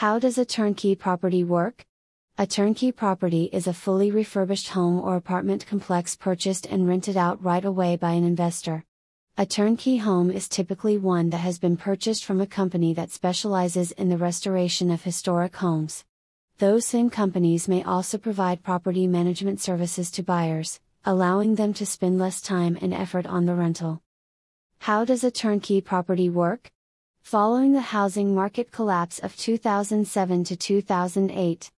How does a turnkey property work? A turnkey property is a fully refurbished home or apartment complex purchased and rented out right away by an investor. A turnkey home is typically one that has been purchased from a company that specializes in the restoration of historic homes. Those same companies may also provide property management services to buyers, allowing them to spend less time and effort on the rental. How does a turnkey property work? Following the housing market collapse of 2007 to 2008,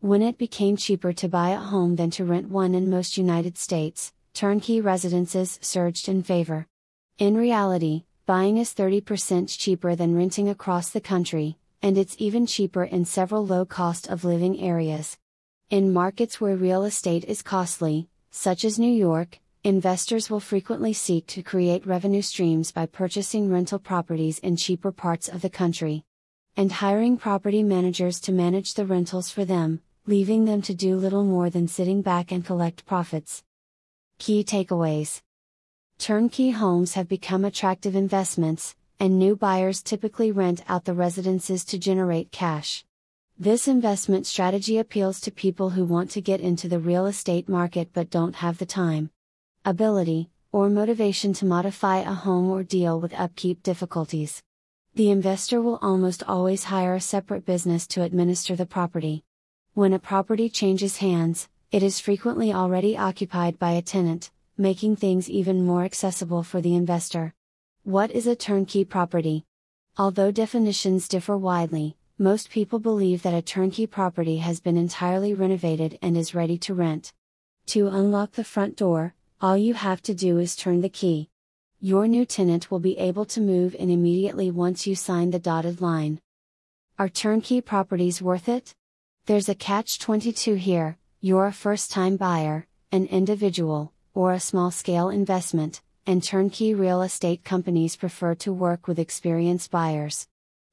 when it became cheaper to buy a home than to rent one in most United States, turnkey residences surged in favor. In reality, buying is 30% cheaper than renting across the country, and it's even cheaper in several low cost of living areas. In markets where real estate is costly, such as New York, investors will frequently seek to create revenue streams by purchasing rental properties in cheaper parts of the country. And hiring property managers to manage the rentals for them, leaving them to do little more than sitting back and collect profits. Key takeaways Turnkey homes have become attractive investments, and new buyers typically rent out the residences to generate cash. This investment strategy appeals to people who want to get into the real estate market but don't have the time ability, or motivation to modify a home or deal with upkeep difficulties. The investor will almost always hire a separate business to administer the property. When a property changes hands, it is frequently already occupied by a tenant, making things even more accessible for the investor. What is a turnkey property? Although definitions differ widely, most people believe that a turnkey property has been entirely renovated and is ready to rent. To unlock the front door, all you have to do is turn the key. Your new tenant will be able to move in immediately once you sign the dotted line. Are turnkey properties worth it? There's a catch 22 here you're a first time buyer, an individual, or a small scale investment, and turnkey real estate companies prefer to work with experienced buyers.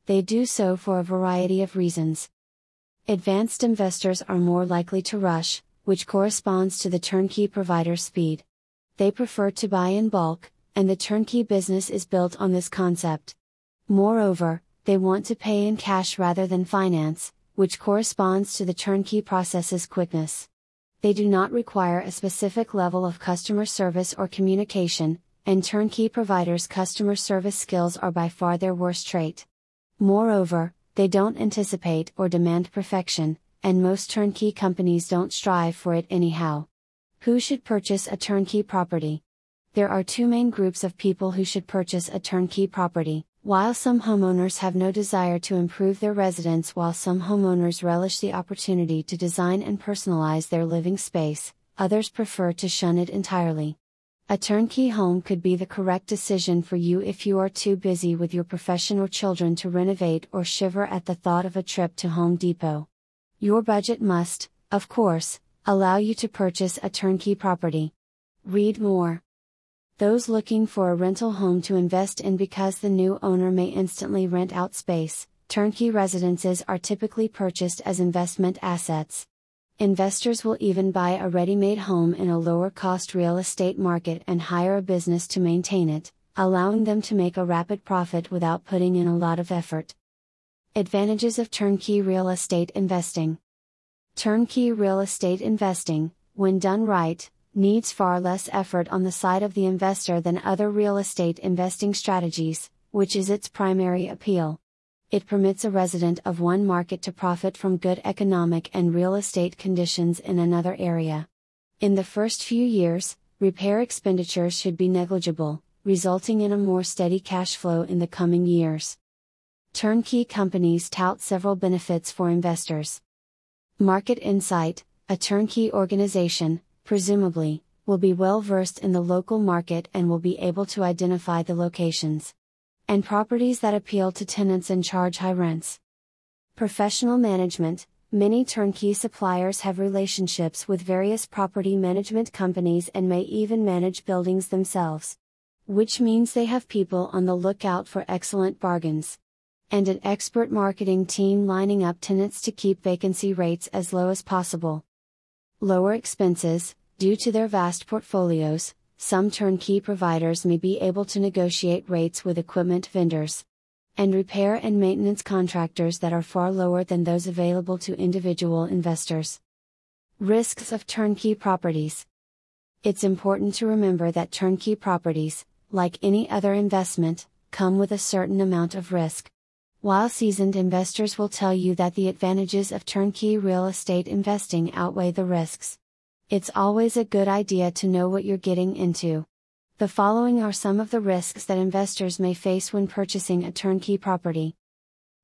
They do so for a variety of reasons. Advanced investors are more likely to rush, which corresponds to the turnkey provider's speed they prefer to buy in bulk, and the turnkey business is built on this concept. Moreover, they want to pay in cash rather than finance, which corresponds to the turnkey process's quickness. They do not require a specific level of customer service or communication, and turnkey providers' customer service skills are by far their worst trait. Moreover, they don't anticipate or demand perfection, and most turnkey companies don't strive for it anyhow. Who should purchase a turnkey property? There are two main groups of people who should purchase a turnkey property. While some homeowners have no desire to improve their residence, while some homeowners relish the opportunity to design and personalize their living space, others prefer to shun it entirely. A turnkey home could be the correct decision for you if you are too busy with your profession or children to renovate or shiver at the thought of a trip to Home Depot. Your budget must, of course, allow you to purchase a turnkey property. Read more. Those looking for a rental home to invest in because the new owner may instantly rent out space, turnkey residences are typically purchased as investment assets. Investors will even buy a ready made home in a lower cost real estate market and hire a business to maintain it, allowing them to make a rapid profit without putting in a lot of effort. Advantages of turnkey real estate investing Turnkey real estate investing, when done right, needs far less effort on the side of the investor than other real estate investing strategies, which is its primary appeal. It permits a resident of one market to profit from good economic and real estate conditions in another area. In the first few years, repair expenditures should be negligible, resulting in a more steady cash flow in the coming years. Turnkey companies tout several benefits for investors. Market Insight, a turnkey organization, presumably, will be well versed in the local market and will be able to identify the locations and properties that appeal to tenants and charge high rents. Professional management Many turnkey suppliers have relationships with various property management companies and may even manage buildings themselves. Which means they have people on the lookout for excellent bargains and an expert marketing team lining up tenants to keep vacancy rates as low as possible. Lower expenses, due to their vast portfolios, some turnkey providers may be able to negotiate rates with equipment vendors. and repair and maintenance contractors that are far lower than those available to individual investors. Risks of turnkey properties. It's important to remember that turnkey properties, like any other investment, come with a certain amount of risk. While seasoned investors will tell you that the advantages of turnkey real estate investing outweigh the risks. It's always a good idea to know what you're getting into. The following are some of the risks that investors may face when purchasing a turnkey property.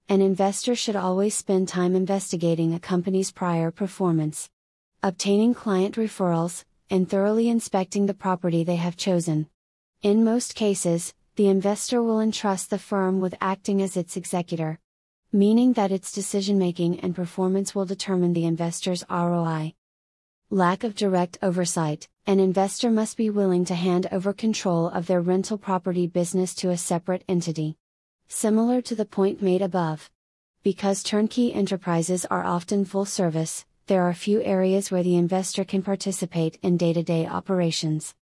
An investor should always spend time investigating a company's prior performance, obtaining client referrals, and thoroughly inspecting the property they have chosen. In most cases, the investor will entrust the firm with acting as its executor, meaning that its decision making and performance will determine the investor's ROI. Lack of direct oversight An investor must be willing to hand over control of their rental property business to a separate entity. Similar to the point made above. Because turnkey enterprises are often full service, there are few areas where the investor can participate in day to day operations.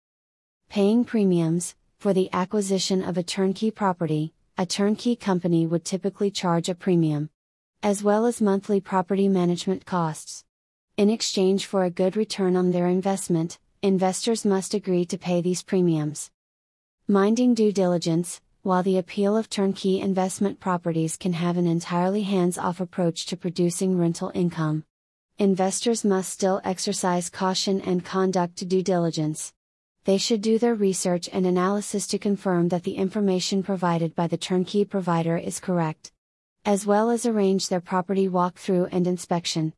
Paying premiums For the acquisition of a turnkey property, a turnkey company would typically charge a premium, as well as monthly property management costs. In exchange for a good return on their investment, investors must agree to pay these premiums. Minding due diligence While the appeal of turnkey investment properties can have an entirely hands off approach to producing rental income, investors must still exercise caution and conduct due diligence. They should do their research and analysis to confirm that the information provided by the turnkey provider is correct, as well as arrange their property walkthrough and inspection.